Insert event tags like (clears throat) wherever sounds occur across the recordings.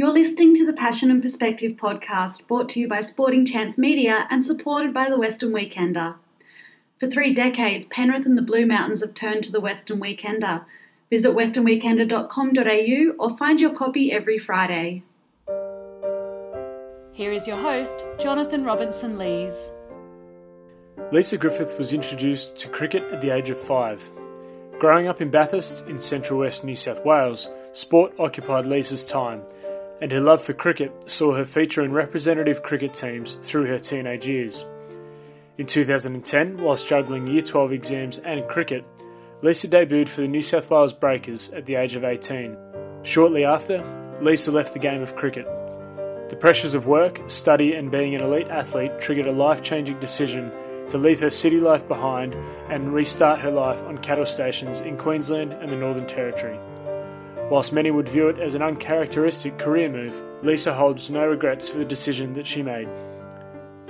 You're listening to the Passion and Perspective podcast brought to you by Sporting Chance Media and supported by the Western Weekender. For three decades, Penrith and the Blue Mountains have turned to the Western Weekender. Visit westernweekender.com.au or find your copy every Friday. Here is your host, Jonathan Robinson Lees. Lisa Griffith was introduced to cricket at the age of five. Growing up in Bathurst in central west New South Wales, sport occupied Lisa's time and her love for cricket saw her feature in representative cricket teams through her teenage years. In 2010, whilst juggling Year 12 exams and cricket, Lisa debuted for the New South Wales Breakers at the age of 18. Shortly after, Lisa left the game of cricket. The pressures of work, study, and being an elite athlete triggered a life changing decision to leave her city life behind and restart her life on cattle stations in Queensland and the Northern Territory. Whilst many would view it as an uncharacteristic career move, Lisa holds no regrets for the decision that she made.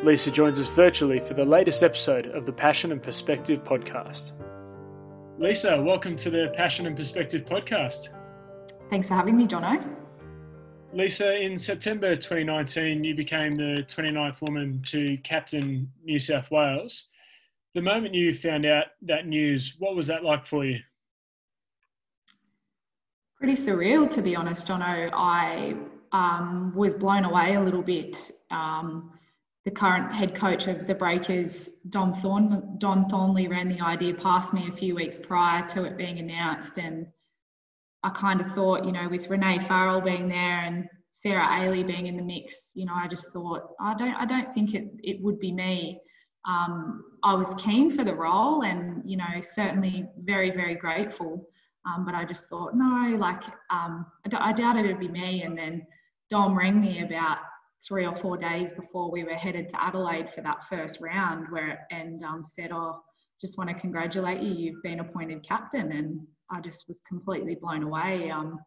Lisa joins us virtually for the latest episode of the Passion and Perspective podcast. Lisa, welcome to the Passion and Perspective podcast. Thanks for having me, Jono. Lisa, in September 2019, you became the 29th woman to captain New South Wales. The moment you found out that news, what was that like for you? Pretty surreal, to be honest, Jono. I um, was blown away a little bit. Um, the current head coach of the Breakers, Dom, Thorn, Dom Thornely, ran the idea past me a few weeks prior to it being announced. And I kind of thought, you know, with Rene Farrell being there and Sarah Aley being in the mix, you know, I just thought, I don't, I don't think it, it would be me. Um, I was keen for the role and, you know, certainly very, very grateful. Um, but I just thought, no, like, um, I, d- I doubted it'd be me. And then Dom rang me about three or four days before we were headed to Adelaide for that first round, where and um, said, "Oh, just want to congratulate you. You've been appointed captain." And I just was completely blown away. Um,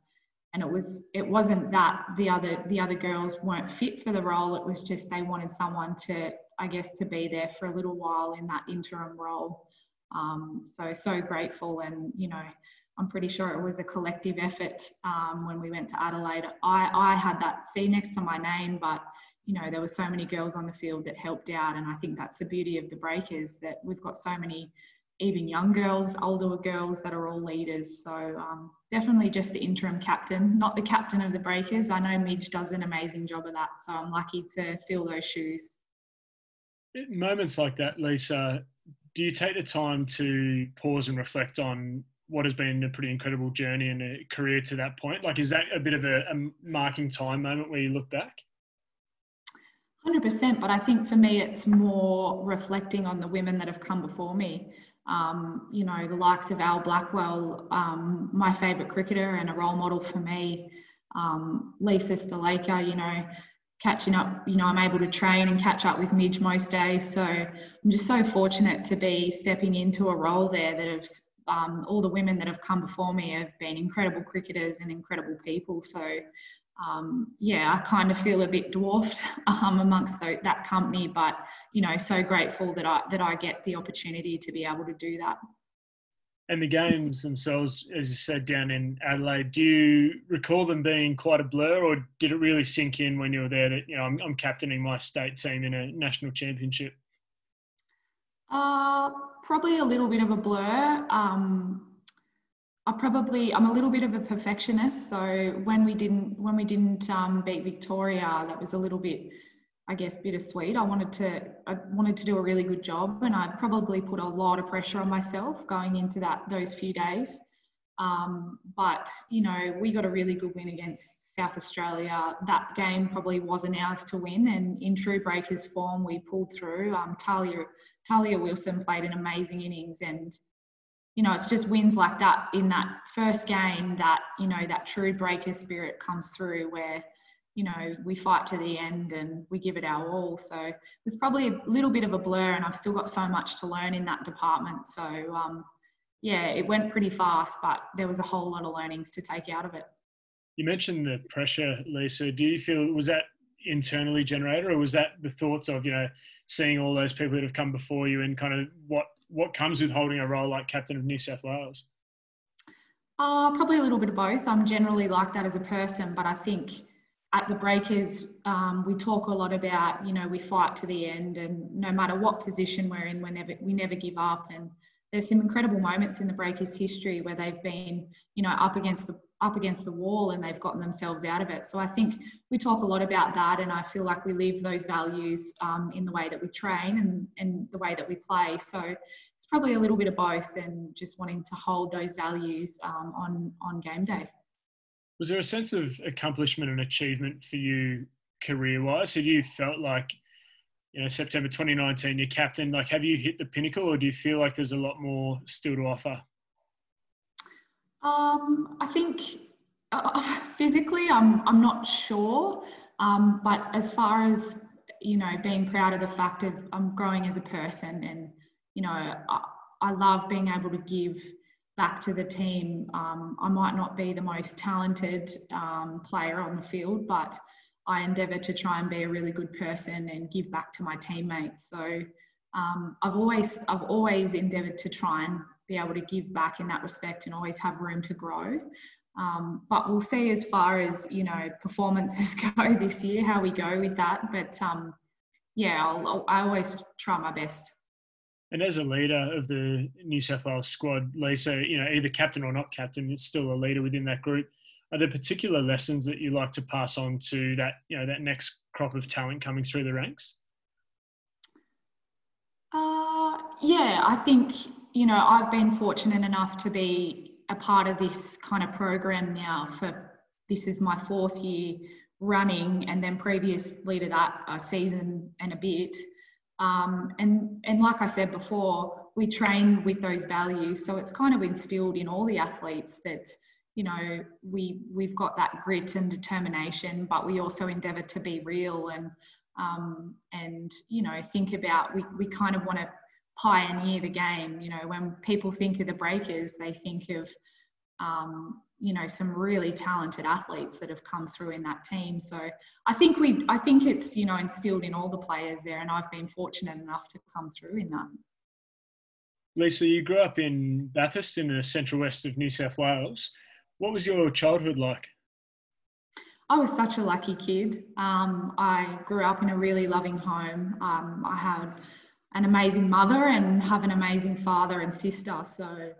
and it was it wasn't that the other the other girls weren't fit for the role. It was just they wanted someone to, I guess, to be there for a little while in that interim role. Um, so so grateful, and you know, I'm pretty sure it was a collective effort um, when we went to Adelaide. I, I had that C next to my name, but you know there were so many girls on the field that helped out, and I think that's the beauty of the Breakers that we've got so many even young girls, older girls that are all leaders. So um, definitely just the interim captain, not the captain of the Breakers. I know Midge does an amazing job of that, so I'm lucky to fill those shoes. Moments like that, Lisa, do you take the time to pause and reflect on what has been a pretty incredible journey and a career to that point? Like, is that a bit of a, a marking time moment where you look back? 100%, but I think for me, it's more reflecting on the women that have come before me. Um, you know, the likes of Al Blackwell, um, my favourite cricketer and a role model for me. Um, Lisa Sthalekar, you know, catching up, you know, I'm able to train and catch up with Midge most days. So I'm just so fortunate to be stepping into a role there that has um, all the women that have come before me have been incredible cricketers and incredible people. So, um, yeah, I kind of feel a bit dwarfed (laughs) um, amongst the, that company, but you know, so grateful that I that I get the opportunity to be able to do that. And the games themselves, as you said, down in Adelaide, do you recall them being quite a blur, or did it really sink in when you were there that you know I'm, I'm captaining my state team in a national championship? Uh, probably a little bit of a blur. Um, I probably I'm a little bit of a perfectionist, so when we didn't when we didn't um, beat Victoria, that was a little bit, I guess, bittersweet. I wanted to I wanted to do a really good job, and I probably put a lot of pressure on myself going into that those few days. Um, but you know, we got a really good win against South Australia. That game probably wasn't ours to win, and in true Breakers form, we pulled through. Um, Tahlia Tahlia Wilson played an amazing innings and you know it's just wins like that in that first game that you know that true breaker spirit comes through where you know we fight to the end and we give it our all. So it was probably a little bit of a blur and i've still got so much to learn in that department. So um, yeah it went pretty fast but there was a whole lot of learnings to take out of it. You mentioned the pressure lisa. Do you feel was that internally generated or was that the thoughts of you know seeing all those people that have come before you and kind of what what comes with holding a role like captain of New South Wales? Uh, probably a little bit of both. I'm generally like that as a person, but I think at the Breakers, um, we talk a lot about, you know, we fight to the end, and no matter what position we're in, we never we never give up. And there's some incredible moments in the Breakers' history where they've been, you know, up against the up against the wall and they've gotten themselves out of it. So I think we talk a lot about that, and I feel like we live those values um, in the way that we train and and the way that we play. So it's probably a little bit of both, and just wanting to hold those values um, on on game day. Was there a sense of accomplishment and achievement for you career wise? Have you felt like, you know, September 2019, you're captain, like have you hit the pinnacle or do you feel like there's a lot more still to offer? Um, I think uh, (laughs) physically, I'm, I'm not sure. Um, but as far as, you know, being proud of the fact of I'm growing as a person and, you know, I, I love being able to give back to the team. Um, I might not be the most talented um, player on the field, but I endeavour to try and be a really good person and give back to my teammates. So um, I've always I've always endeavoured to try and be able to give back in that respect and always have room to grow. Um, but we'll see as far as you know performances (laughs) go this year how we go with that. But um, yeah, I'll, I'll, I always try my best. And as a leader of the New South Wales squad, Lisa, you know, either captain or not captain, it's still a leader within that group. Are there particular lessons that you like to pass on to that, you know, that next crop of talent coming through the ranks? Uh, yeah, I think, you know, I've been fortunate enough to be a part of this kind of program now for this is my fourth year running, and then previously to that, a season and a bit. Um, and, and like I said before, we train with those values. So it's kind of instilled in all the athletes that, you know, we, we've got that grit and determination, but we also endeavour to be real and, um, and, you know, think about, we, we kind of want to pioneer the game. You know, when people think of the breakers, they think of, um, you know some really talented athletes that have come through in that team so i think we i think it's you know instilled in all the players there and i've been fortunate enough to come through in that lisa you grew up in bathurst in the central west of new south wales what was your childhood like I was such a lucky kid. Um, I grew up in a really loving home. Um, I had an amazing mother and have an amazing father and sister. So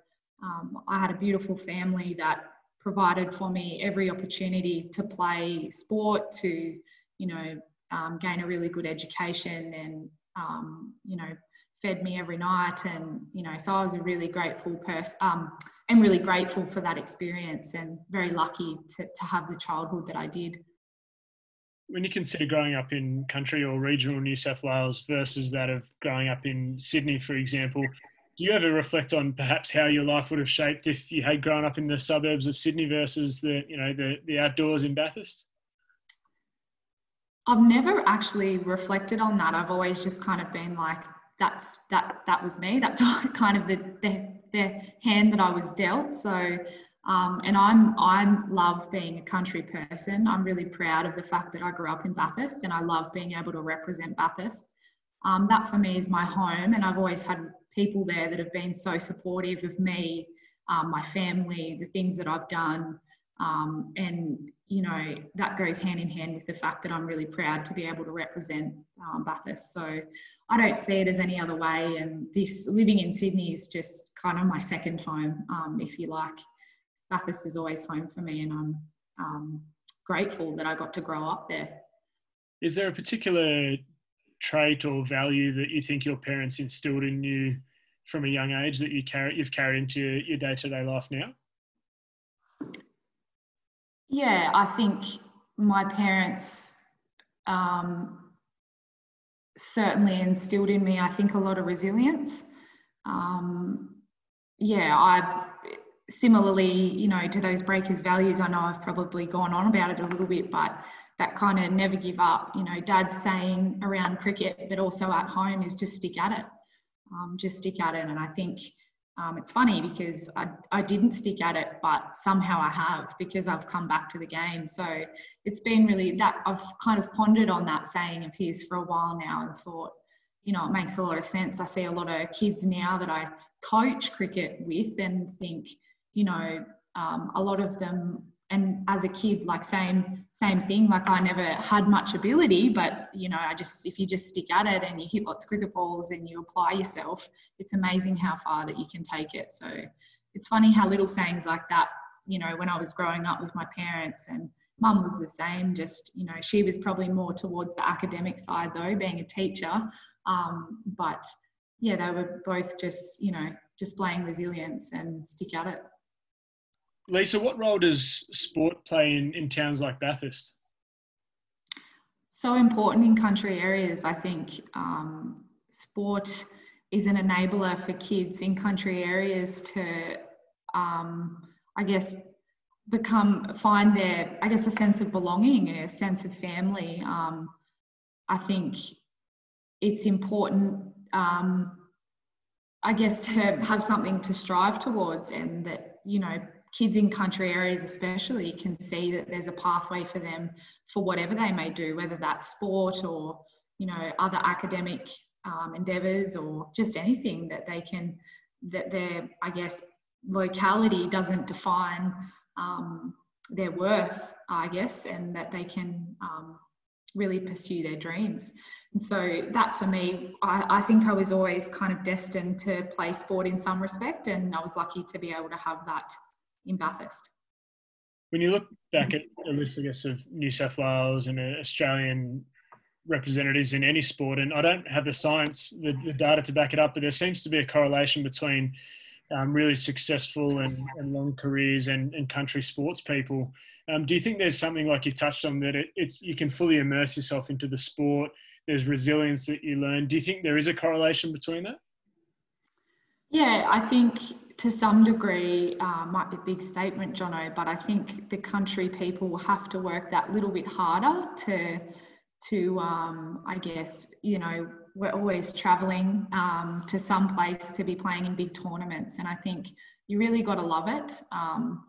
um, I had a beautiful family that provided for me every opportunity to play sport, to, you know, um, gain a really good education and, um, you know, fed me every night. And, you know, so I was a really grateful person um, and really grateful for that experience and very lucky to, to have the childhood that I did. When you consider growing up in country or regional New South Wales versus that of growing up in Sydney, for example, do you ever reflect on perhaps how your life would have shaped if you had grown up in the suburbs of Sydney versus the you know the the outdoors in Bathurst? I've never actually reflected on that. I've always just kind of been like, that's that that was me. That's (laughs) kind of the the, the hand that I was dealt. So um, and I'm I love being a country person. I'm really proud of the fact that I grew up in Bathurst and I love being able to represent Bathurst. Um, that for me is my home, and I've always had people there that have been so supportive of me, um, my family, the things that I've done. Um, and, you know, that goes hand in hand with the fact that I'm really proud to be able to represent um, Bathurst. So I don't see it as any other way. And this living in Sydney is just kind of my second home, um, if you like. Bathurst is always home for me, and I'm um, grateful that I got to grow up there. Is there a particular trait or value that you think your parents instilled in you from a young age that you carry you've carried into your day-to-day life now yeah i think my parents um, certainly instilled in me i think a lot of resilience um, yeah i similarly you know to those breakers values i know i've probably gone on about it a little bit but that kind of never give up. You know, dad's saying around cricket, but also at home is just stick at it. Um, just stick at it. And I think um, it's funny because I, I didn't stick at it, but somehow I have because I've come back to the game. So it's been really that I've kind of pondered on that saying of his for a while now and thought, you know, it makes a lot of sense. I see a lot of kids now that I coach cricket with and think, you know, um, a lot of them and as a kid like same same thing. Like i never had much ability but you know i just if you just stick at it and you hit lots of cricket balls and you apply yourself it's amazing how far that you can take it. So it's funny how little sayings like that you know when i was growing up with my parents and mum was the same just you know she was probably more towards the academic side though being a teacher. Um, but yeah they were both just you know displaying resilience and stick at it Lisa, what role does sport play in, in towns like Bathurst? So important in country areas, I think. Um, sport is an enabler for kids in country areas to, um, I guess, become find their, I guess, a sense of belonging, a sense of family. Um, I think it's important, um, I guess, to have something to strive towards, and that you know kids in country areas especially can see that there's a pathway for them for whatever they may do whether that's sport or you know other academic um, endeavors or just anything that they can that their i guess locality doesn't define um, their worth i guess and that they can um, really pursue their dreams. And so that for me I, I think i was always kind of destined to play sport in some respect and i was lucky to be able to have that in Bathurst. When you look back at a list, I guess, of New South Wales and Australian representatives in any sport, and I don't have the science, the, the data to back it up, but there seems to be a correlation between um, really successful and, and, long careers and, and country sports people. Um, do you think there's something like you touched on that it, it's you can fully immerse yourself into the sport? There's resilience that you learn. Do you think there is a correlation between that? Yeah, I think to some degree uh, might be a big statement, Jono, but I think the country people will have to work that little bit harder to, to um, I guess, you know, we're always traveling um, to some place to be playing in big tournaments, and I think you really got to love it. Um,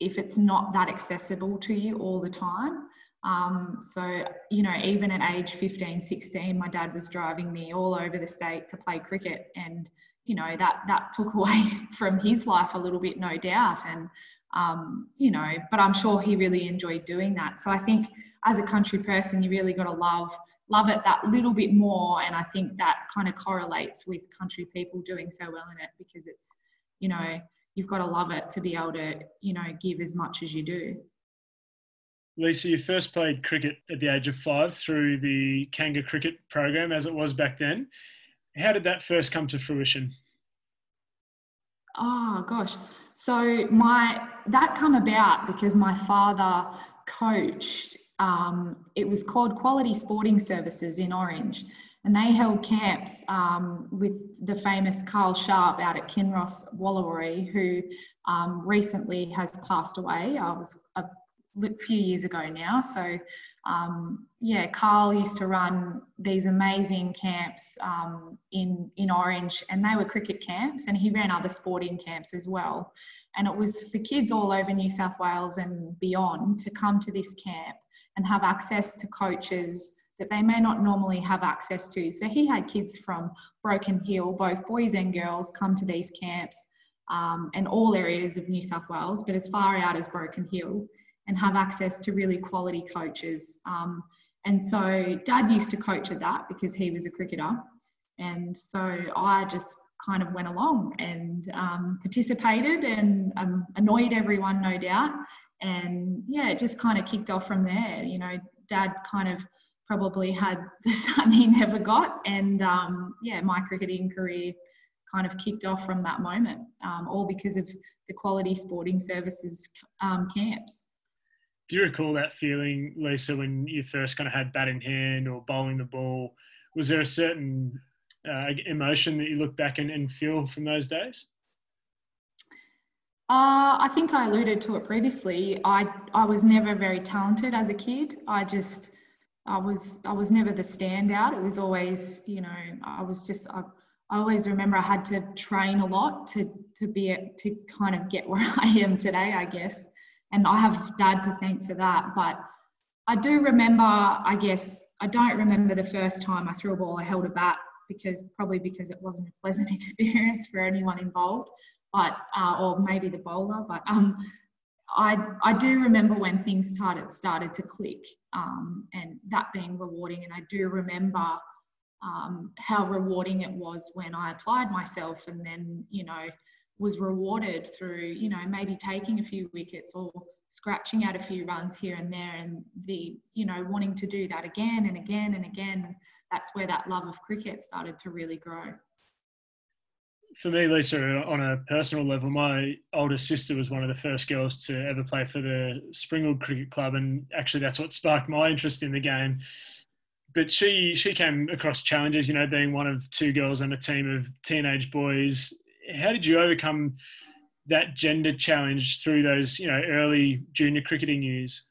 if it's not that accessible to you all the time. Um, so, you know, even at age 15, 16, my dad was driving me all over the state to play cricket and you know that that took away (laughs) from his life a little bit no doubt. And um, you know but i'm sure he really enjoyed doing that. So i think as a country person you really got to love love it that little bit more. And i think that kind of correlates with country people doing so well in it because it's you know you've got to love it to be able to you know give as much as you do. Lisa, you first played cricket at the age of five through the Kanga cricket program as it was back then. How did that first come to fruition? Oh gosh. So my that come about because my father coached. Um, it was called Quality Sporting Services in Orange, and they held camps um, with the famous Carl Sharp out at Kinross Wolaroi, who um, recently has passed away. I was a few years ago now. So um, yeah, Carl used to run these amazing camps um, in in Orange, and they were cricket camps, and he ran other sporting camps as well. And it was for kids all over New South Wales and beyond to come to this camp and have access to coaches that they may not normally have access to. So he had kids from Broken Hill, both boys and girls, come to these camps um, and all areas of New South Wales, but as far out as Broken Hill and have access to really quality coaches. Um, and so dad used to coach at that because he was a cricketer. And so I just kind of went along and um, participated and um, annoyed everyone, no doubt. And yeah, it just kind of kicked off from there. You know, dad kind of probably had (laughs) the son he never got. And um, yeah, my cricketing career kind of kicked off from that moment, um, all because of the quality sporting services um, camps. Do you recall that feeling, Lisa, when you first kind of had bat in hand or bowling the ball? Was there a certain uh, emotion that you look back and, and feel from those days? Uh, I think I alluded to it previously. I I was never very talented as a kid. I just I was I was never the standout. It was always you know I was just I, I always remember I had to train a lot to to be to kind of get (laughs) where I am today. I guess and I have dad to thank for that. But I do remember, I guess, I don't remember the first time I threw a ball, I held a bat because probably because it wasn't a pleasant (laughs) experience for anyone involved, but uh, or maybe the bowler. But um, I, I do remember when things started started to click um, and that being rewarding. And I do remember um, how rewarding it was when I applied myself and then, you know, was rewarded through, you know, maybe taking a few wickets or scratching out a few runs here and there and the, you know, wanting to do that again and again and again. That's where that love of cricket started to really grow for me, Lisa, on a personal level, my older sister was one of the first girls to ever play for the Springwood Cricket Club, and actually, that's what sparked my interest in the game. But she she came across challenges, you know, being one of two girls on a team of teenage boys. How did you overcome that gender challenge through those, you know, early junior cricketing years?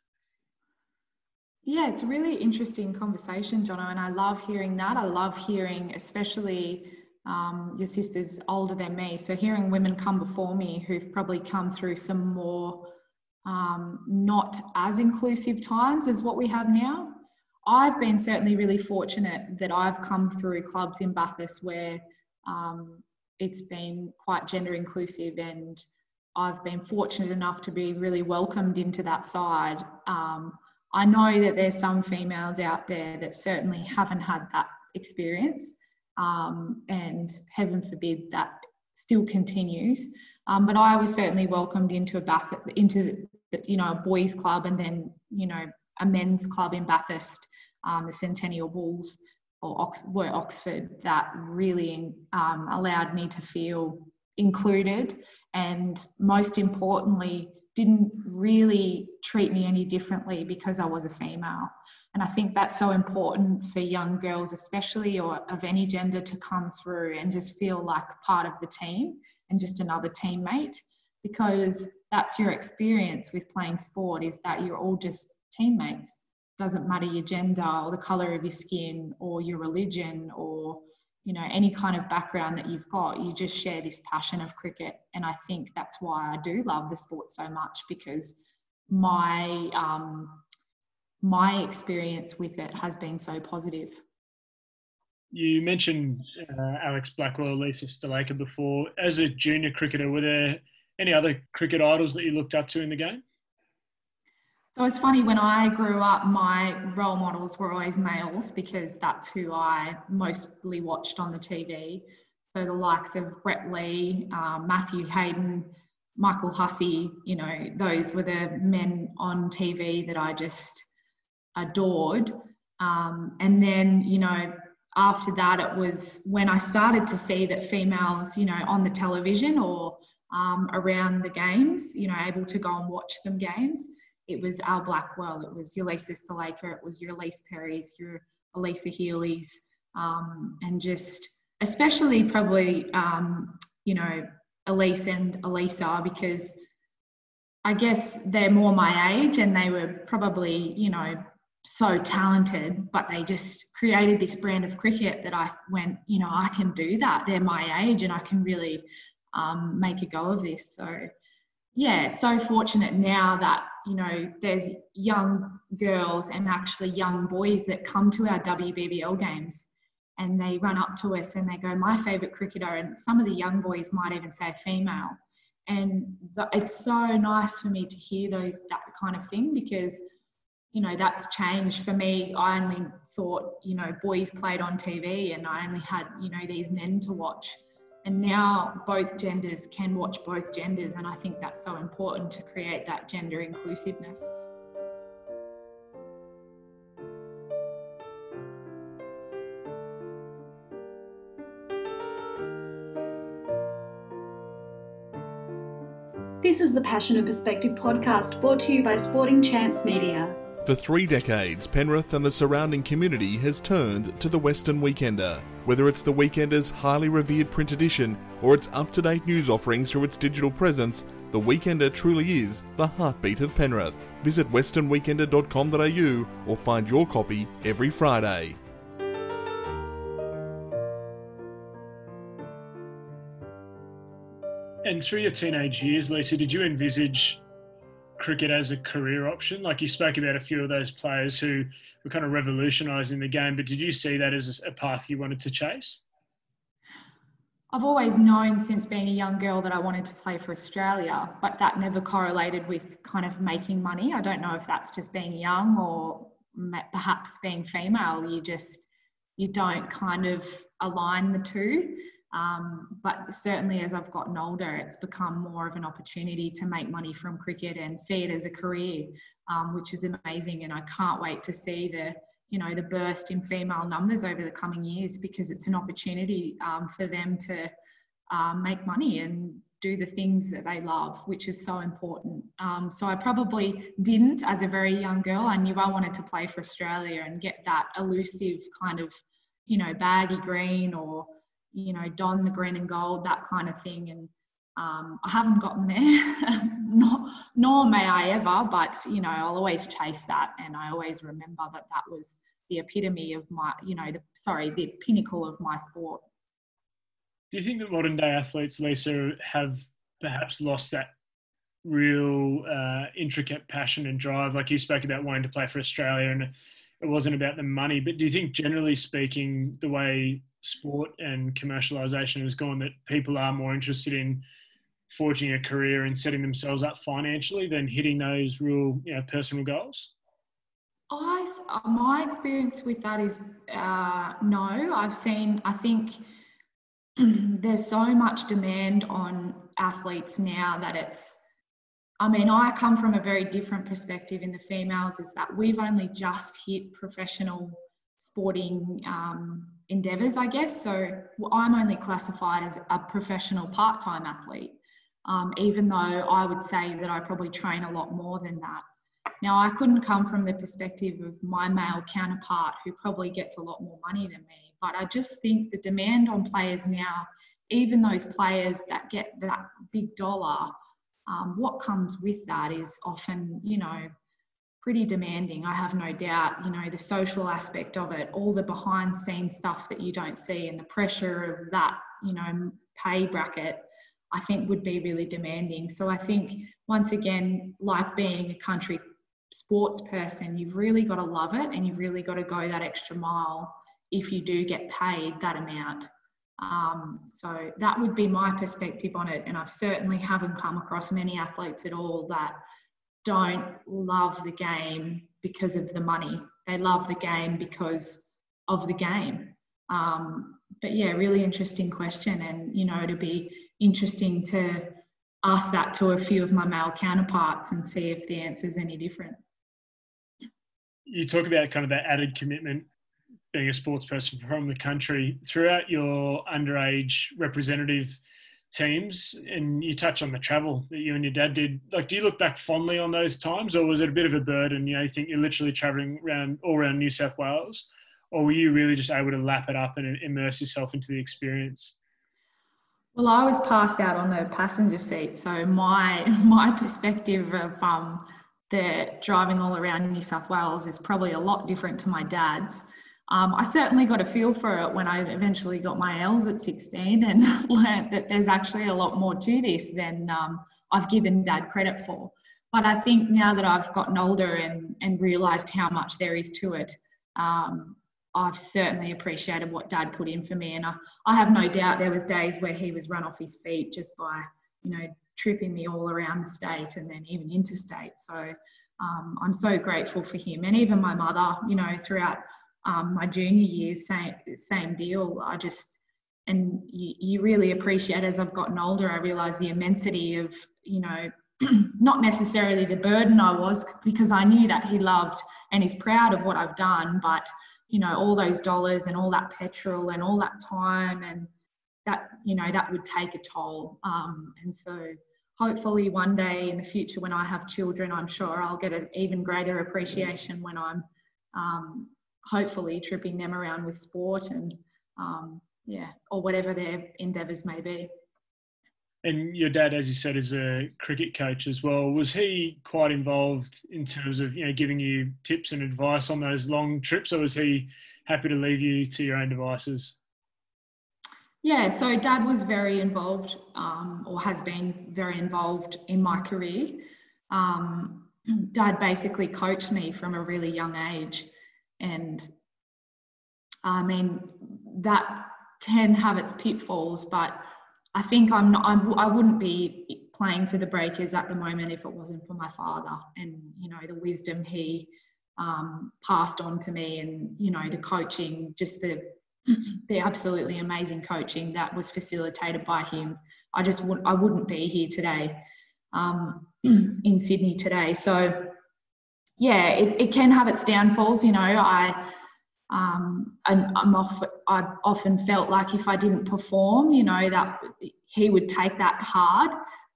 Yeah, it's a really interesting conversation, Jono, and I love hearing that. I love hearing, especially um, your sister's older than me. So hearing women come before me who've probably come through some more um, not as inclusive times as what we have now. I've been certainly really fortunate that I've come through clubs in Bathurst where um, it's been quite gender inclusive and I've been fortunate enough to be really welcomed into that side. Um, I know that there's some females out there that certainly haven't had that experience um, and heaven forbid that still continues. Um, but I was certainly welcomed into a Bath into you know a boys club and then you know a men's club in Bathurst, um, the Centennial Bulls or Ox- were Oxford that really um, allowed me to feel included and most importantly didn't really treat me any differently because I was a female. And I think that's so important for young girls, especially or of any gender, to come through and just feel like part of the team and just another teammate, because that's your experience with playing sport is that you're all just teammates. Doesn't matter your gender or the color of your skin or your religion or you know any kind of background that you've got you just share this passion of cricket and i think that's why i do love the sport so much because my um, my experience with it has been so positive. You mentioned uh, Alex Blackwell, Lisa Sthalekar before. As a junior cricketer, were there any other cricket idols that you looked up to in the game? So it's funny, when I grew up, my role models were always males because that's who I mostly watched on the TV. So the likes of Brett Lee, um, Matthew Hayden, Michael Hussey, you know, those were the men on TV that I just adored. Um, and then, you know, after that, it was when I started to see that females, you know, on the television or um, around the games, you know, able to go and watch them games. It was Al Blackwell, it was your Lisa Sthalekar, it was your Ellyse Perry's, your Alyssa Healy's, um, and just especially probably, um, you know, Ellyse and Elisa because I guess they're more my age and they were probably, you know, so talented, but they just created this brand of cricket that I went, you know, I can do that. They're my age and I can really um, make a go of this. So, yeah, so fortunate now that, you know, there's young girls and actually young boys that come to our WBBL games and they run up to us and they go, my favourite cricketer. And some of the young boys might even say female. And it's so nice for me to hear those, that kind of thing because you know that's changed for me i only thought you know boys played on tv and i only had you know these men to watch and now both genders can watch both genders and i think that's so important to create that gender inclusiveness This is the Passion and Perspective podcast brought to you by Sporting Chance Media. For three decades, Penrith and the surrounding community has turned to the Western Weekender. Whether it's the Weekender's highly revered print edition or its up to date news offerings through its digital presence, the Weekender truly is the heartbeat of Penrith. Visit westernweekender.com.au or find your copy every Friday. And through your teenage years, Lisa, did you envisage cricket as a career option? Like you spoke about a few of those players who were kind of revolutionising the game, but did you see that as a path you wanted to chase? I've always known since being a young girl that I wanted to play for Australia, but that never correlated with kind of making money. I don't know if that's just being young or perhaps being female. You just you don't kind of align the two. Um, but certainly, as I've gotten older, it's become more of an opportunity to make money from cricket and see it as a career, um, which is amazing. And I can't wait to see the you know the burst in female numbers over the coming years because it's an opportunity um, for them to um, make money and do the things that they love, which is so important. Um, so I probably didn't as a very young girl. I knew I wanted to play for Australia and get that elusive kind of, you know, baggy green or you know, don the green and gold, that kind of thing. And um, I haven't gotten there, (laughs) nor, nor may I ever, but, you know, I'll always chase that. And I always remember that that was the epitome of my, you know, the, sorry, the pinnacle of my sport. Do you think that modern day athletes, Lisa, have perhaps lost that real uh, intricate passion and drive? Like you spoke about wanting to play for Australia and it wasn't about the money, but do you think generally speaking, the way sport and commercialization has gone that people are more interested in forging a career and setting themselves up financially than hitting those real you know, personal goals? I, my experience with that is uh, no. I've seen, I think (clears throat) there's so much demand on athletes now that it's, I mean, I come from a very different perspective in the females, is that we've only just hit professional sporting um, endeavours, I guess. So I'm only classified as a professional part time athlete, um, even though I would say that I probably train a lot more than that. Now, I couldn't come from the perspective of my male counterpart who probably gets a lot more money than me, but I just think the demand on players now, even those players that get that big dollar, um, what comes with that is often, you know, pretty demanding, I have no doubt. You know, the social aspect of it, all the behind scenes stuff that you don't see, and the pressure of that, you know, pay bracket, I think would be really demanding. So I think, once again, like being a country sports person, you've really got to love it and you've really got to go that extra mile if you do get paid that amount. Um, so that would be my perspective on it. And I certainly haven't come across many athletes at all that don't love the game because of the money. They love the game because of the game. Um, but yeah, really interesting question. And, you know, it'd be interesting to ask that to a few of my male counterparts and see if the answer is any different. You talk about kind of that added commitment being a sports person from the country. Throughout your underage representative teams and you touch on the travel that you and your dad did like do you look back fondly on those times or was it a bit of a burden you know you think you're literally traveling around all around new south wales or were you really just able to lap it up and immerse yourself into the experience? Well i was passed out on the passenger seat so my (laughs) my perspective of um, the driving all around new south wales is probably a lot different to my dad's um, I certainly got a feel for it when I eventually got my L's at 16 and (laughs) learned that there's actually a lot more to this than um, I've given dad credit for. But I think now that I've gotten older and, and realised how much there is to it, um, I've certainly appreciated what dad put in for me. And I, I have no doubt there was days where he was run off his feet just by, you know, tripping me all around the state and then even interstate. So um, I'm so grateful for him. And even my mother, you know, throughout um, my junior years, same same deal. I just and you, you really appreciate as I've gotten older, I realise the immensity of you know (clears throat) not necessarily the burden I was because I knew that he loved and is proud of what I've done, but you know all those dollars and all that petrol and all that time and that you know that would take a toll. Um, and so hopefully one day in the future when I have children, I'm sure I'll get an even greater appreciation when I'm um, hopefully tripping them around with sport and um, yeah, or whatever their endeavours may be. And your dad, as you said, is a cricket coach as well. Was he quite involved in terms of you know giving you tips and advice on those long trips, or was he happy to leave you to your own devices? Yeah, so dad was very involved, um, or has been very involved in my career. Um, (clears throat) dad basically coached me from a really young age. And I mean, that can have its pitfalls, but I think I'm not, I'm, I wouldn't be playing for the Breakers at the moment if it wasn't for my father and, you know, the wisdom he um, passed on to me and, you know, the coaching, just the, the absolutely amazing coaching that was facilitated by him. I just would, I wouldn't be here today um, (clears throat) in Sydney today. So, yeah, it, it can have its downfalls, you know, I, um, I'm off, I often felt like if I didn't perform, you know, that he would take that hard.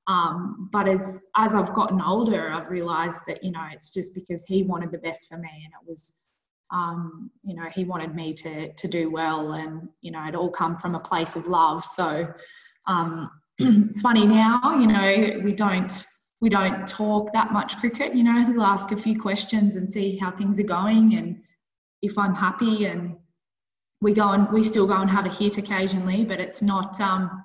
Um, but as as I've gotten older, I've realised that you know it's just because he wanted the best for me, and it was, um, you know, he wanted me to to do well, and you know, it all come from a place of love. So um, (clears throat) it's funny now, you know, we don't we don't talk that much cricket. You know, he'll ask a few questions and see how things are going, and if I'm happy and we go and we still go and have a hit occasionally, but it's not um,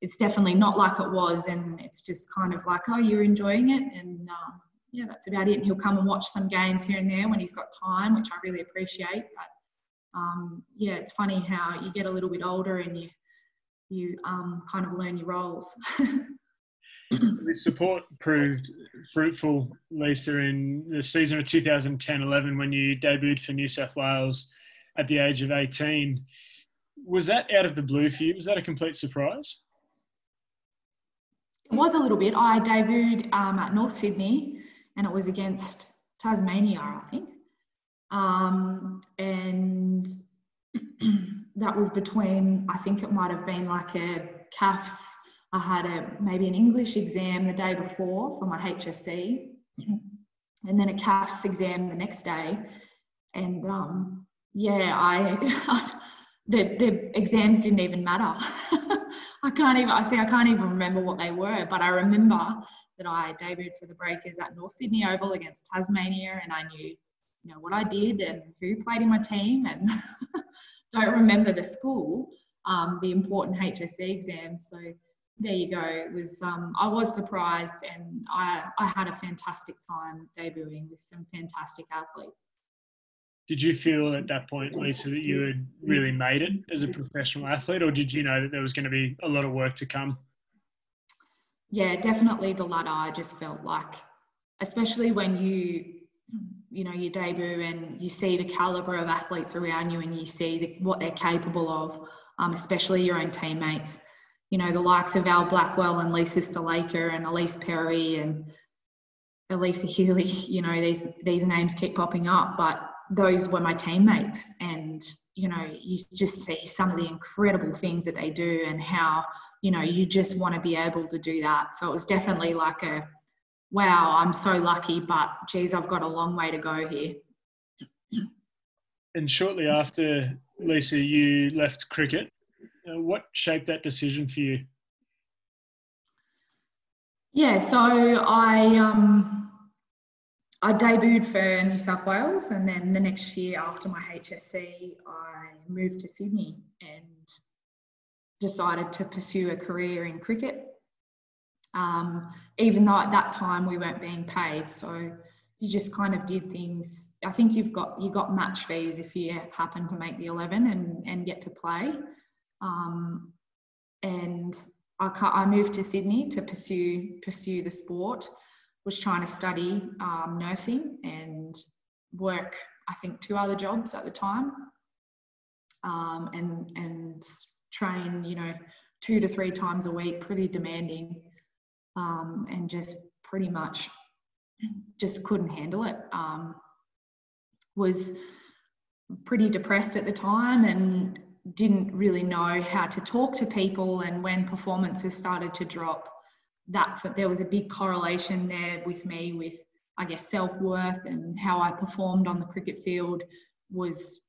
it's definitely not like it was, and it's just kind of like oh you're enjoying it, and um, yeah that's about it. And he'll come and watch some games here and there when he's got time, which I really appreciate. But um, yeah, it's funny how you get a little bit older and you you um, kind of learn your roles. (laughs) (clears throat) the support proved fruitful, Lisa, in the season of 2010-11 when you debuted for New South Wales at the age of 18. Was that out of the blue for you? Was that a complete surprise? It was a little bit. I debuted um, at North Sydney and it was against Tasmania, I think. Um, and (clears throat) that was between, I think it might have been like a CAFS I had a maybe an English exam the day before for my HSC, and then a CAFS exam the next day. And um, yeah, I (laughs) the the exams didn't even matter. (laughs) I can't even I see I can't even remember what they were, but I remember that I debuted for the Breakers at North Sydney Oval against Tasmania, and I knew you know what I did and who played in my team, and (laughs) don't remember the school, um, the important HSC exams. So there you go. It was um, I was surprised, and I I had a fantastic time debuting with some fantastic athletes. Did you feel at that point, Lisa, that you had really made it as a professional athlete, or did you know that there was going to be a lot of work to come? Yeah, definitely the latter. I just felt like, especially when you, you know, you debut and you see the caliber of athletes around you, and you see the, what they're capable of, um, especially your own teammates you know, the likes of Al Blackwell and Lisa Sthalekar and Ellyse Perry and Alyssa Healy, (laughs) you know, these these names keep popping up, but those were my teammates. And, you know, you just see some of the incredible things that they do and how, you know, you just want to be able to do that. So it was definitely like a wow, I'm so lucky, but geez, I've got a long way to go here. And shortly after, Lisa, you left cricket what shaped that decision for you? Yeah, so I um, I debuted for New South Wales, and then the next year after my HSC, I moved to Sydney and decided to pursue a career in cricket. Um, even though at that time we weren't being paid, so you just kind of did things. I think you've got you got match fees if you happen to make the eleven and and get to play. Um, and I, I, moved to Sydney to pursue pursue the sport. Was trying to study um, nursing and work. I think two other jobs at the time, um, and and train. You know, two to three times a week, pretty demanding, um, and just pretty much just couldn't handle it. Um, was pretty depressed at the time and didn't really know how to talk to people and when performances started to drop that there was a big correlation there with me with i guess self-worth and how i performed on the cricket field was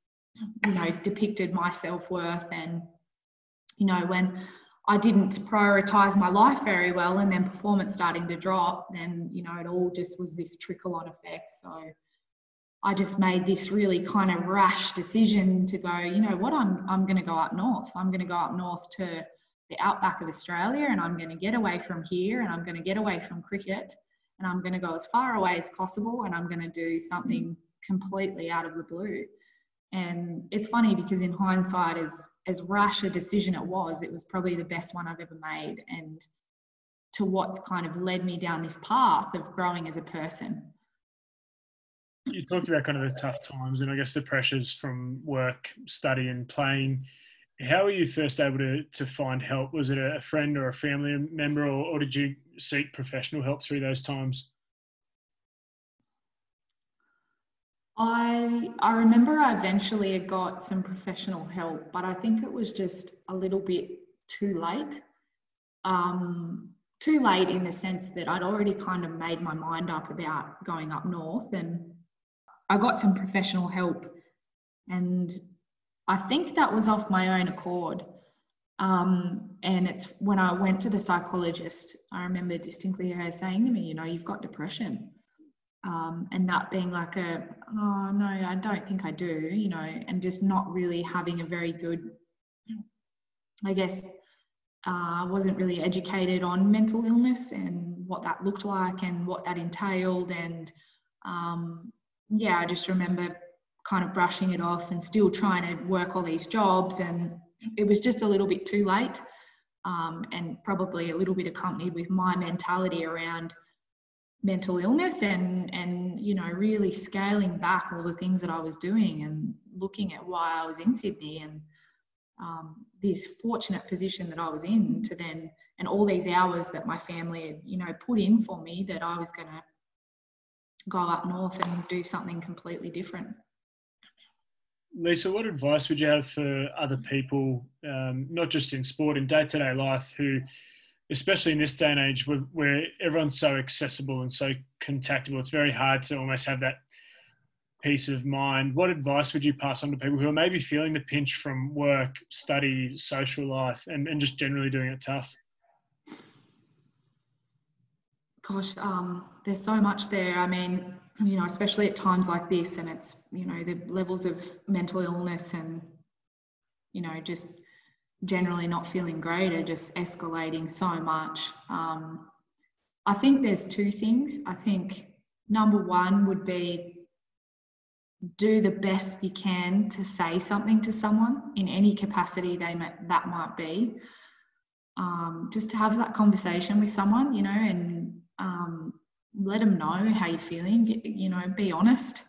you know depicted my self-worth. And you know when i didn't prioritize my life very well and then performance starting to drop then you know it all just was this trickle on effect. So I just made this really kind of rash decision to go, you know what, I'm, I'm going to go up north. I'm going to go up north to the outback of Australia and I'm going to get away from here and I'm going to get away from cricket and I'm going to go as far away as possible and I'm going to do something completely out of the blue. And it's funny because in hindsight, as as rash a decision it was, it was probably the best one I've ever made, and to what's kind of led me down this path of growing as a person. You talked about kind of the tough times and I guess the pressures from work, study, and playing. How were you first able to, to find help? Was it a friend or a family member, or, or did you seek professional help through those times? I I remember I eventually got some professional help, but I think it was just a little bit too late. Um, too late in the sense that I'd already kind of made my mind up about going up north, and I got some professional help, and I think that was off my own accord. Um, and it's when I went to the psychologist, I remember distinctly her saying to me, you know, you've got depression um, and that being like a oh no i don't think i do you know and just not really having a very good i guess I uh, wasn't really educated on mental illness and what that looked like and what that entailed and um, yeah i just remember kind of brushing it off and still trying to work all these jobs and it was just a little bit too late um, and probably a little bit accompanied with my mentality around mental illness and and you know really scaling back all the things that I was doing and looking at why I was in Sydney and um, this fortunate position that I was in to then and all these hours that my family had you know put in for me that I was going to go up north and do something completely different. Lisa, what advice would you have for other people, um, not just in sport, in day to day life, who especially in this day and age where, where everyone's so accessible and so contactable, it's very hard to almost have that peace of mind. What advice would you pass on to people who are maybe feeling the pinch from work, study, social life, and, and just generally doing it tough? Gosh, um, there's so much there. I mean, you know, especially at times like this, and it's, you know, the levels of mental illness and, you know, just generally not feeling great are just escalating so much. Um, I think there's two things. I think number one would be do the best you can to say something to someone in any capacity they might, that might be. Um, just to have that conversation with someone, you know, and um, let them know how you're feeling. You know, be honest.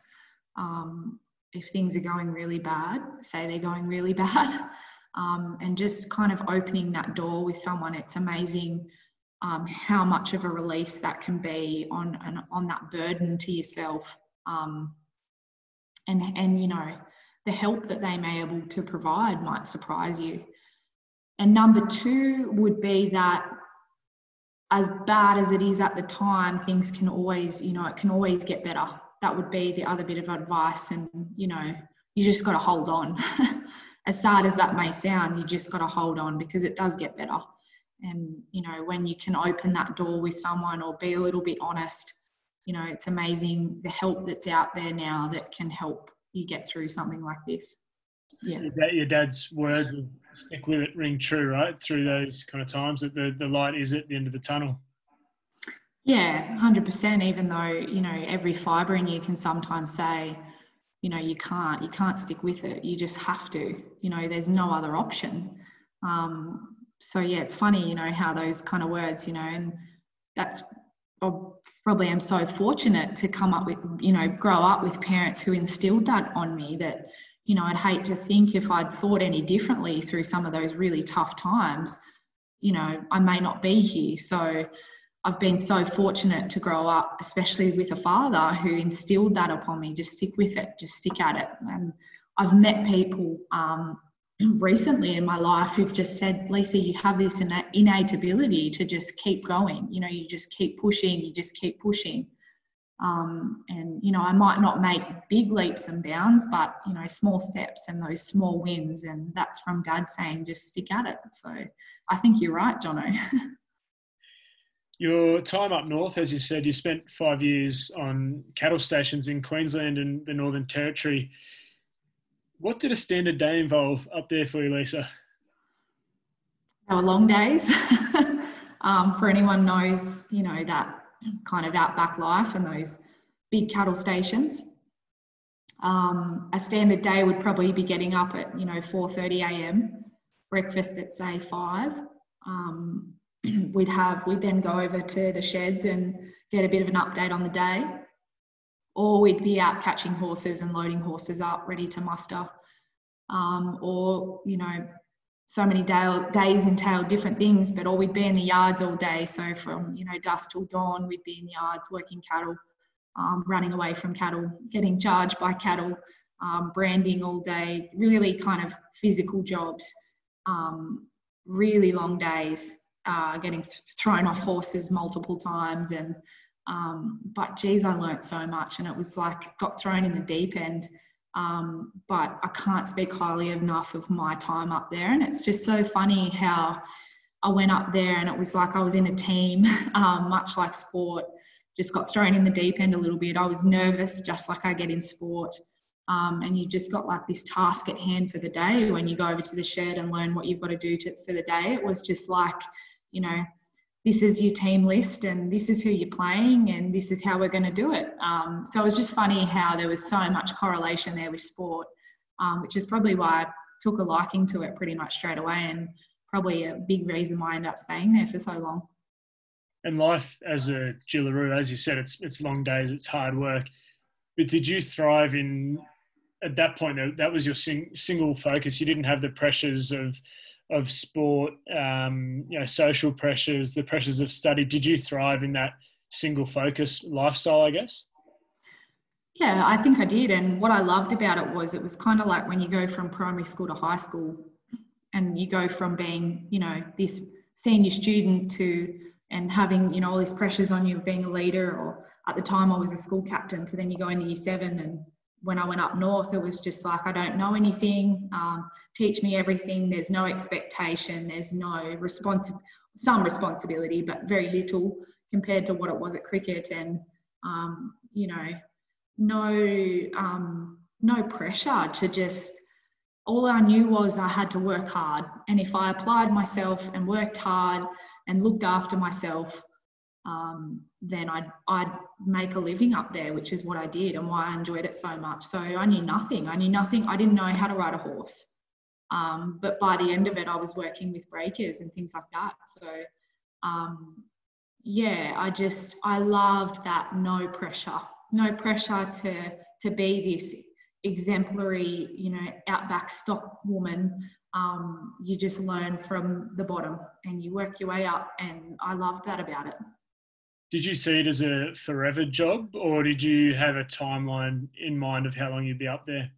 Um, if things are going really bad, say they're going really (laughs) bad um, and just kind of opening that door with someone. It's amazing um, how much of a release that can be on an, on that burden to yourself, um, and and you know the help that they may able to provide might surprise you. And number two would be that as bad as it is at the time, things can always, you know, it can always get better. That would be the other bit of advice. And, you know, you just got to hold on. (laughs) as sad as that may sound, you just got to hold on because it does get better. And, you know, when you can open that door with someone or be a little bit honest, you know, it's amazing the help that's out there now that can help you get through something like this. Yeah. Your dad's words of stick with it ring true, right? Through those kind of times that the, the light is at the end of the tunnel. Yeah, 100%. Even though, you know, every fibre in you can sometimes say, you know you can't you can't stick with it you just have to you know there's no other option um, so yeah it's funny you know how those kind of words you know and that's probably i'm so fortunate to come up with you know grow up with parents who instilled that on me that you know i'd hate to think if i'd thought any differently through some of those really tough times you know i may not be here so I've been so fortunate to grow up, especially with a father who instilled that upon me. Just stick with it, just stick at it. And I've met people um, (clears throat) recently in my life who've just said, Lisa, you have this innate ability to just keep going. You know, you just keep pushing, you just keep pushing. Um, and, you know, I might not make big leaps and bounds, but, you know, small steps and those small wins. And that's from dad saying, just stick at it. So I think you're right, Jono. (laughs) Your time up north, as you said, you spent five years on cattle stations in Queensland and the Northern Territory. What did a standard day involve up there for you, Lisa? They were long days. (laughs) um, for anyone knows, you know, that kind of outback life and those big cattle stations. Um, a standard day would probably be getting up at you know 4:30 a.m. Breakfast at say five. Um, (clears throat) we'd have we'd then go over to the sheds and get a bit of an update on the day, or we'd be out catching horses and loading horses up ready to muster. Um, or you know so many day, days entail different things, but or we'd be in the yards all day. So from you know dusk till dawn, we'd be in the yards working cattle, um, running away from cattle, getting charged by cattle, um, branding all day. Really kind of physical jobs, um, really long days, uh, getting th- thrown off horses multiple times, and um, but geez, I learnt so much, and it was like got thrown in the deep end. Um, but I can't speak highly enough of my time up there. And it's just so funny how I went up there and it was like I was in a team, (laughs) um, much like sport, just got thrown in the deep end a little bit. I was nervous, just like I get in sport. Um, and you just got like this task at hand for the day when you go over to the shed and learn what you've got to do to, for the day. It was just like, you know, this is your team list and this is who you're playing and this is how we're going to do it. Um, so it was just funny how there was so much correlation there with sport, um, which is probably why I took a liking to it pretty much straight away and probably a big reason why I ended up staying there for so long. And life as a Jillaroo, as you said, it's it's long days, it's hard work. But did you thrive in at that point? That was your sing, single focus. You didn't have the pressures of of sport, um, you know, social pressures, the pressures of study. Did you thrive in that single focus lifestyle? I guess. Yeah, I think I did. And what I loved about it was it was kind of like when you go from primary school to high school, and you go from being, you know, this senior student to and having, you know, all these pressures on you of being a leader, or at the time I was a school captain, to then you go into year seven and when I went up north, it was just like, I don't know anything. Um, teach me everything. There's no expectation. There's no response, some responsibility, but very little compared to what it was at cricket. And, um, you know, no, um, no pressure to just, all I knew was I had to work hard. And if I applied myself and worked hard and looked after myself, um, then I'd, I'd make a living up there, which is what I did and why I enjoyed it so much. So I knew nothing. I knew nothing. I didn't know how to ride a horse. Um, but by the end of it, I was working with breakers and things like that. So, um, yeah, I just, I loved that no pressure, no pressure to, to be this exemplary, you know, outback stock woman. Um, you just learn from the bottom and you work your way up. And I loved that about it did you see it as a forever job or did you have a timeline in mind of how long you'd be up there?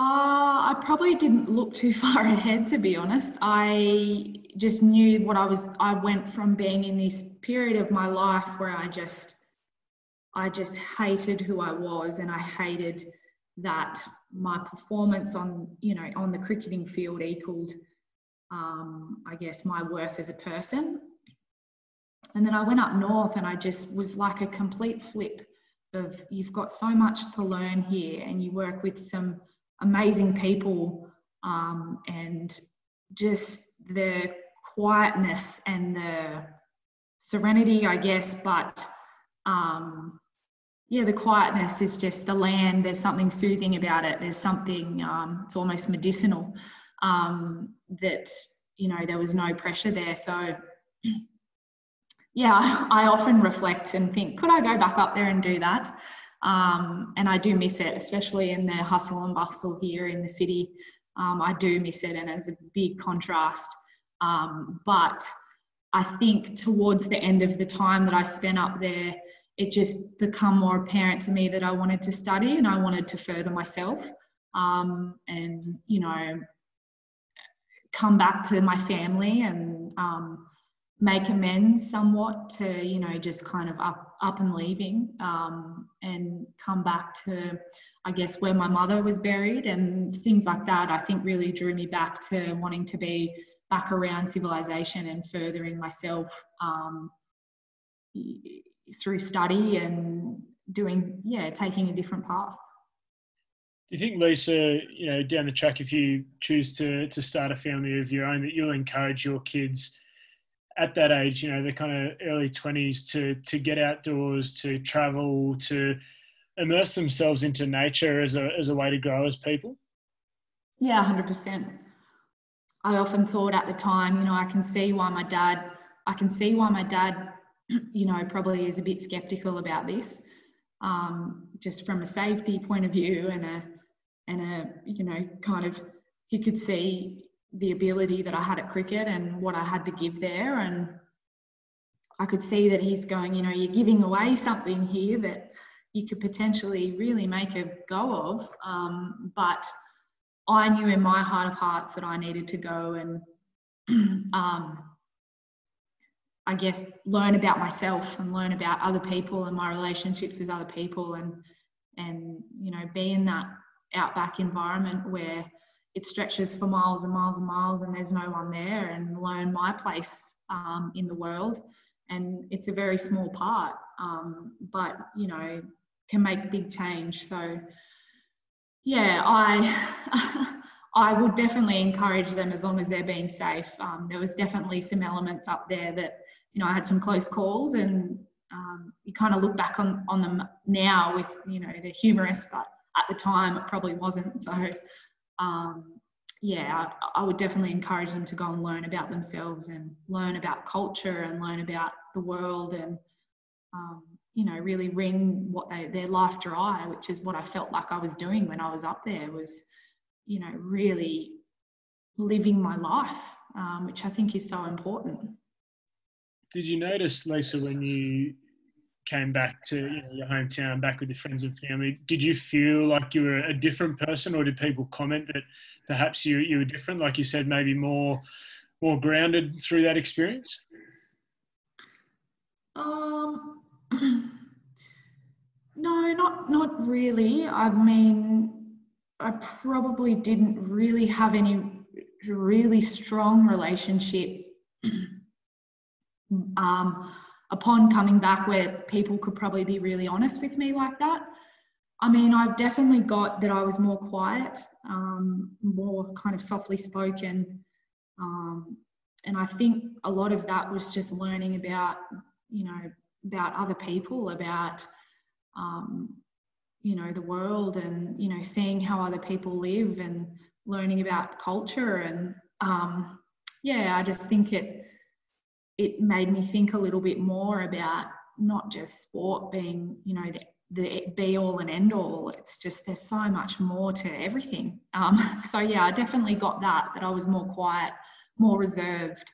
Uh, I probably didn't look too (laughs) far ahead, to be honest. I just knew what I was. I went from being in this period of my life where I just, I just hated who I was, and I hated that my performance on, you know, on the cricketing field equaled, um, I guess, my worth as a person. And then I went up north and I just was like a complete flip of you've got so much to learn here and you work with some amazing people um, and just the quietness and the serenity, I guess, but um, yeah, the quietness is just the land. There's something soothing about it. There's something, um, it's almost medicinal um, that, you know, there was no pressure there. So (clears throat) yeah, I often reflect and think, could I go back up there and do that? Um, and I do miss it, especially in the hustle and bustle here in the city. Um, I do miss it, and it's a big contrast. Um, but I think towards the end of the time that I spent up there, it just become more apparent to me that I wanted to study and I wanted to further myself, um, and you know, come back to my family and um, make amends somewhat to you know just kind of up up and leaving um, and come back to i guess where my mother was buried and things like that i think really drew me back to wanting to be back around civilization and furthering myself um, through study and doing yeah taking a different path. Do you think lisa you know down the track if you choose to to start a family of your own that you'll encourage your kids at that age, you know, the kind of early 20s to to get outdoors, to travel, to immerse themselves into nature as a as a way to grow as people? Yeah, hundred percent. I often thought at the time, you know, I can see why my dad, I can see why my dad, (clears throat) you know, probably is a bit skeptical about this, um, just from a safety point of view and a and a you know kind of he could see the ability that I had at cricket and what I had to give there and I could see that he's going, you know, you're giving away something here that you could potentially really make a go of. Um, but I knew in my heart of hearts that I needed to go and, (clears throat) um, I guess, learn about myself and learn about other people and my relationships with other people and, and you know, be in that outback environment where it stretches for miles and miles and miles and there's no one there and learn my place um, in the world. And it's a very small part um, but you know can make big change. So yeah i (laughs) i would definitely encourage them as long as they're being safe. Um, there was definitely some elements up there that you know i had some close calls and um, you kind of look back on, on them now with you know they're humorous but at the time it probably wasn't. So um, yeah, I, I, would definitely encourage them to go and learn about themselves and learn about culture and learn about the world and, um, you know, really wring what they, their life dry, which is what I felt like I was doing when I was up there was, you know, really living my life, um, which I think is so important. Did you notice, Lisa, when you came back to you know, your hometown, back with your friends and family, did you feel like you were a different person, or did people comment that perhaps you you were different? Like you said, maybe more more grounded through that experience. Um, (clears throat) no, not not really. I mean, I probably didn't really have any really strong relationship. (clears throat) um, upon coming back where people could probably be really honest with me like that. I mean, I've definitely got that I was more quiet, um, more kind of softly spoken. Um, and I think a lot of that was just learning about, you know, about other people, about, um, you know, the world and, you know, seeing how other people live and learning about culture. And um, yeah, I just think it, it made me think a little bit more about not just sport being, you know, the, the be all and end all. It's just there's so much more to everything. Um, (laughs) so yeah, I definitely got that. That I was more quiet, more reserved,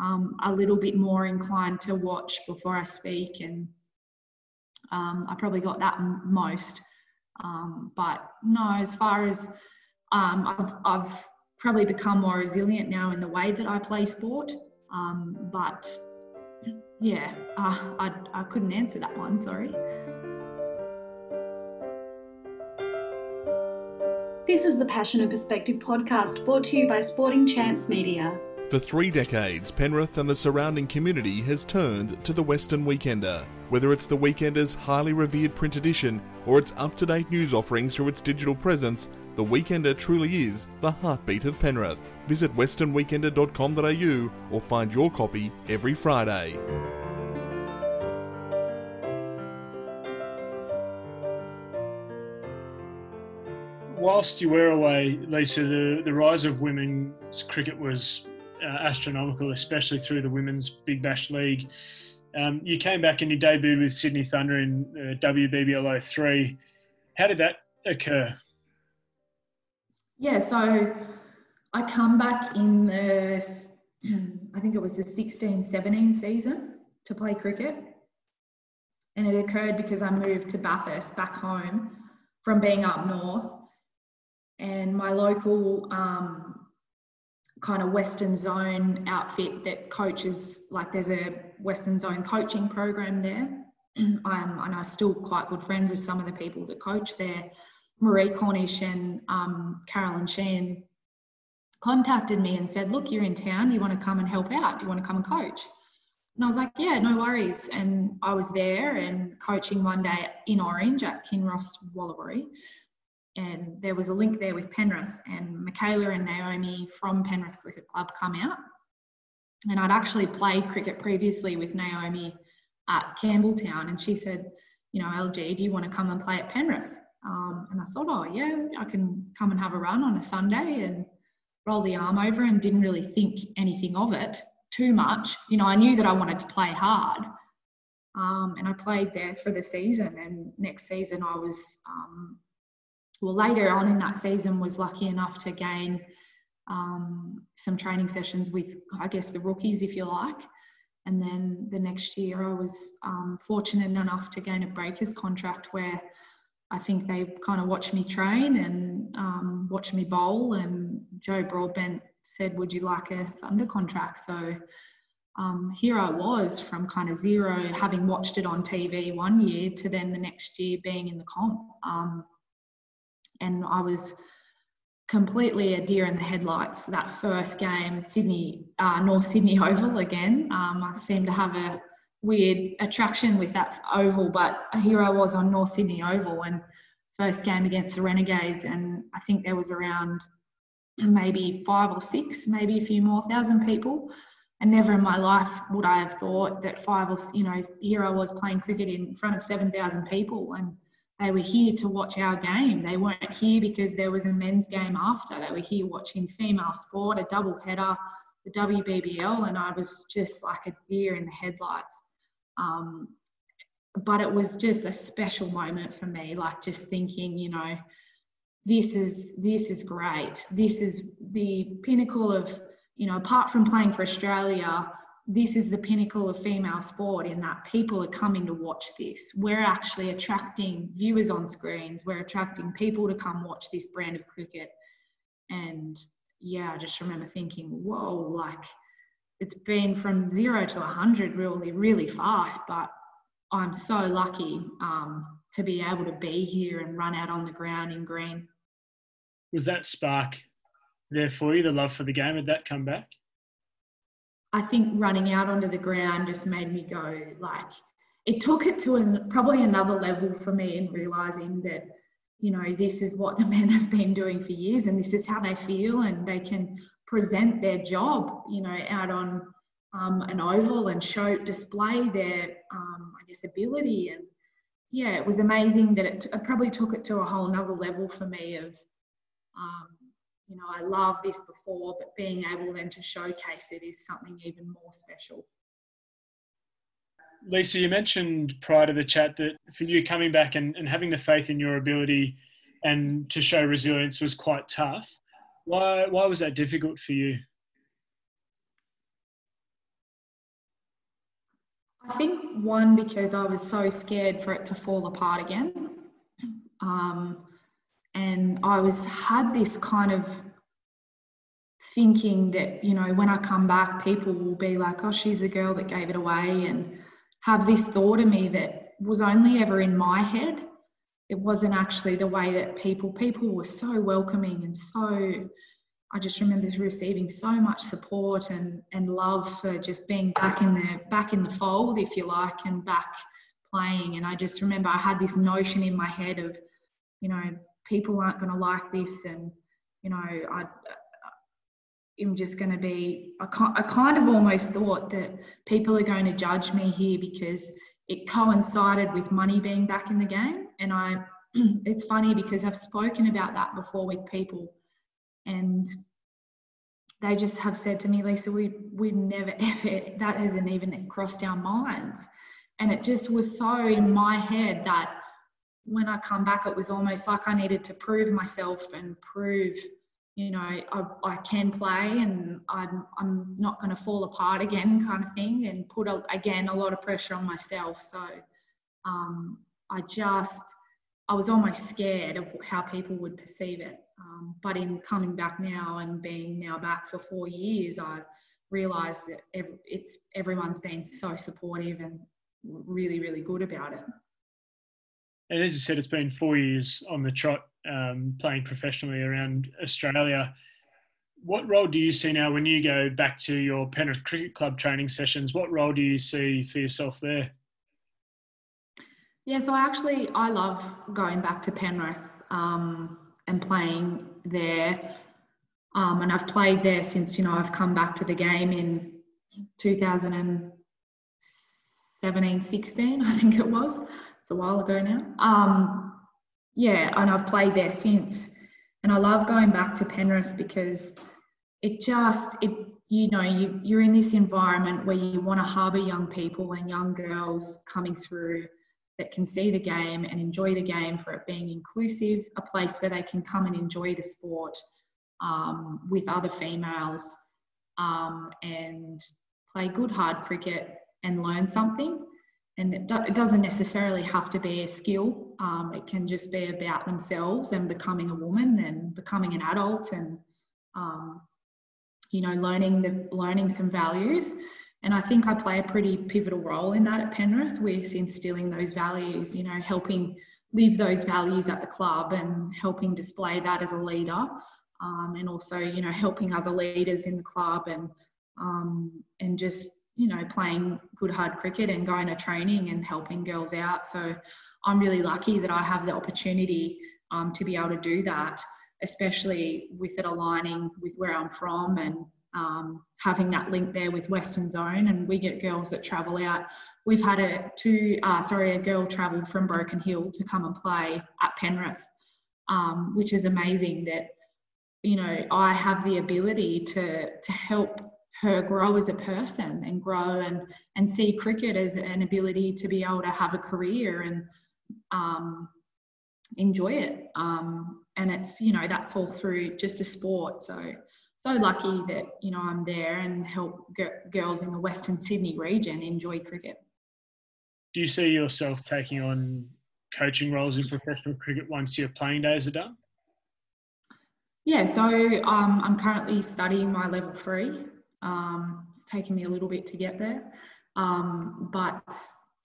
um, a little bit more inclined to watch before I speak, and um, I probably got that most. Um, but no, as far as um, I've, I've probably become more resilient now in the way that I play sport. Um, but yeah, uh, I, I couldn't answer that one, sorry. This is the Passion and Perspective podcast brought to you by Sporting Chance Media. For three decades, Penrith and the surrounding community has turned to the Western Weekender. Whether it's the Weekender's highly revered print edition or its up to date news offerings through its digital presence, the Weekender truly is the heartbeat of Penrith. Visit westernweekender.com.au or find your copy every Friday. Whilst you were away, Lisa, the, the rise of women's cricket was uh, astronomical, especially through the Women's Big Bash League. Um, you came back and you debuted with Sydney Thunder in uh, WBBL 03. How did that occur? Yeah, so I come back in the, I think it was the 16 17 season to play cricket. And it occurred because I moved to Bathurst back home from being up north. And my local um, kind of Western Zone outfit that coaches, like there's a Western Zone coaching program there. (clears throat) um, and I'm still quite good friends with some of the people that coach there. Marie Cornish and um, Carolyn Sheehan contacted me and said, Look, you're in town. Do you want to come and help out? Do you want to come and coach? And I was like, Yeah, no worries. And I was there and coaching one day in Orange at Kinross Wolaroi. And there was a link there with Penrith, and Michaela and Naomi from Penrith Cricket Club come out. And I'd actually played cricket previously with Naomi at Campbelltown, and she said, you know, LG, do you want to come and play at Penrith? Um, and I thought, oh, yeah, I can come and have a run on a Sunday and roll the arm over and didn't really think anything of it too much. You know, I knew that I wanted to play hard. Um, and I played there for the season. And next season, I was, um, well, later on in that season, was lucky enough to gain um, some training sessions with, I guess, the rookies, if you like. And then the next year, I was um, fortunate enough to gain a breakers contract where I think they kind of watched me train and um, watched me bowl. And Joe Broadbent said, Would you like a Thunder contract? So um, here I was from kind of zero, having watched it on TV one year to then the next year being in the comp. Um, and I was completely a deer in the headlights that first game, Sydney, uh, North Sydney (laughs) Oval again. Um, I seem to have a weird attraction with that oval, but here I was on North Sydney Oval and first game against the Renegades, and I think there was around maybe five or six, maybe a few more thousand people. And never in my life would I have thought that five or you know here I was playing cricket in front of seven thousand people, and they were here to watch our game. They weren't here because there was a men's game after. They were here watching female sport, a double header, the WBBL, and I was just like a deer in the headlights. Um, but it was just a special moment for me, like just thinking, you know, this is this is great. This is the pinnacle of, you know, apart from playing for Australia, this is the pinnacle of female sport in that people are coming to watch this. We're actually attracting viewers on screens. We're attracting people to come watch this brand of cricket. And yeah, I just remember thinking, whoa, like it's been from zero to 100 really, really fast. But I'm so lucky um, to be able to be here and run out on the ground in green. Was that spark there for you, the love for the game? Did that come back? I think running out onto the ground just made me go like, it took it to an, probably another level for me in realizing that, you know, this is what the (laughs) men have been doing for years and this is how they feel and they can present their job, you know, out on um, an oval and show, display their, um, I guess, ability. And yeah, it was amazing that it, t- it probably took it to a whole nother level for me of, um, you know, I love this before, but being able then to showcase it is something even more special. Lisa, you mentioned prior to the chat that for you coming back and, and having the faith in your ability and to show resilience was quite tough. Why, why was that difficult for you? I think one, because I was so scared for it to fall apart again. Um, and I was had this kind of thinking that, you know, when I come back, people will be like, oh, she's the girl that gave it away, and have this thought of me that was only ever in my head it wasn't actually the way that people people were so welcoming and so I just remember receiving so much support and, and love for just being back in the back in the fold, if you like, and back playing. And I just remember I had this notion in my head of, you know, people aren't going to like this, and you know, I, I'm just going to be. I, I kind of almost thought that people are going to judge me here because it coincided with money being back in the game. And I, (clears throat) it's funny because I've spoken about that before with people, and they just have said to me, Lisa, we we never (laughs) ever that hasn't even crossed our minds. And it just was so in my head that when I come back, it was almost like I needed to prove myself and prove you know, I, I can play and I'm, I'm not going to fall apart again, (laughs) kind of thing, and put a, again a lot of pressure on myself. So um, I just, I was almost scared of how people would perceive it. Um, but in coming back now and being now back for four years, I realised that it's everyone's been so supportive and really, really good about it. And as you said, it's been four years on the trot um, playing professionally around Australia. What role do you see now when you go back to your Penrith Cricket Club training sessions? What role do you see for yourself there? Yeah, so I actually I love going back to Penrith um, and playing there, um, and I've played there since you know I've come back to the game in 2017, 16, I think it was. It's a while ago now. Um, yeah, and I've played there since, and I love going back to Penrith because it just it you know you you're in this environment where you want to harbour young people and young girls coming through that can see the game and enjoy the game for it being inclusive, a place where they can come and enjoy the sport um, with other females um, and play good hard cricket and learn something. And it, do, it doesn't necessarily have to be a skill. Um, it can just be about themselves and becoming a woman and becoming an adult and um, you know learning the learning some values and I think I play a pretty pivotal role in that at Penrith with instilling those values, you know, helping live those values at the club and helping display that as a leader. Um, and also, you know, helping other leaders in the club and um, and just you know playing good hard cricket and going to training and helping girls out. So I'm really lucky that I have the opportunity um, to be able to do that, especially with it aligning with where I'm from and um, having that link there with Western Zone, and we get girls that travel out. We've had a two, uh, sorry, a girl travel from Broken Hill to come and play at Penrith, um, which is amazing. That you know I have the ability to to help her grow as a person and grow and and see cricket as an ability to be able to have a career and um, enjoy it. Um, and it's you know that's all through just a sport. So so lucky that you know I'm there and help g- girls in the Western Sydney region enjoy cricket. Do you see yourself taking on coaching roles in professional cricket once your playing days are done? Yeah, so um, I'm currently studying my level three. Um, it's taken me a little bit to get there, um, but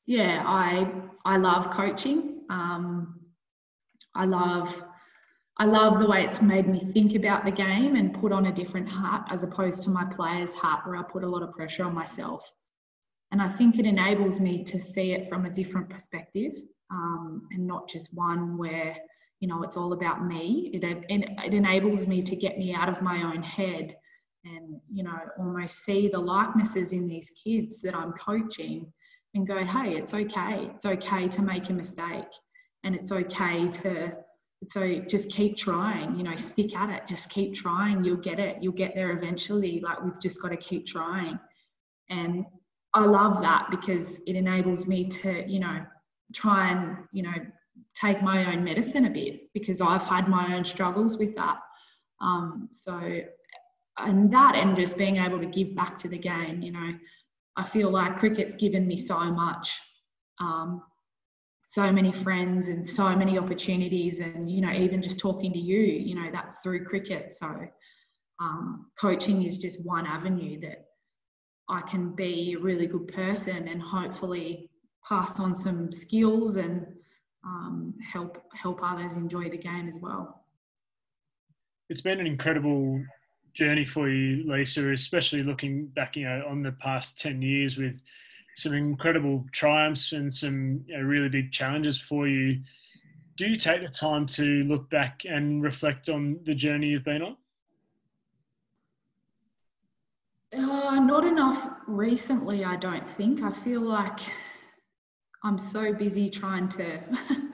yeah, I I love coaching. Um, I love I love the way it's made me think about the game and put on a different hat as opposed to my player's hat where I put a lot of pressure on myself. And I think it enables me to see it from a different perspective um, and not just one where, you know, it's all about me. It, it, it enables me to get me out of my own head and, you know, almost see the likenesses in these kids that I'm coaching and go, hey, it's okay. It's okay to make a mistake. And it's okay to so just keep trying you know stick at it. Just keep trying. You'll get it. You'll get there eventually. Like we've just got to keep trying. And i love that because it enables me to you know try and you know take my own medicine a bit because i've had my own struggles with that. Um, so and that and just being able to give back to the game you know. I feel like cricket's given me so much um, so many friends and so many opportunities and you know even just talking to you you know that's through cricket. So um, coaching is just one avenue that i can be a really good person and hopefully pass on some skills and um, help help others enjoy the game as well. It's been an incredible journey for you lisa especially looking back you know on the past 10 years with some incredible triumphs and some you know, really big challenges for you. Do you take the time to look back and reflect on the journey you've been on? Uh, not enough recently, I don't think. I feel like I'm so busy trying to (laughs)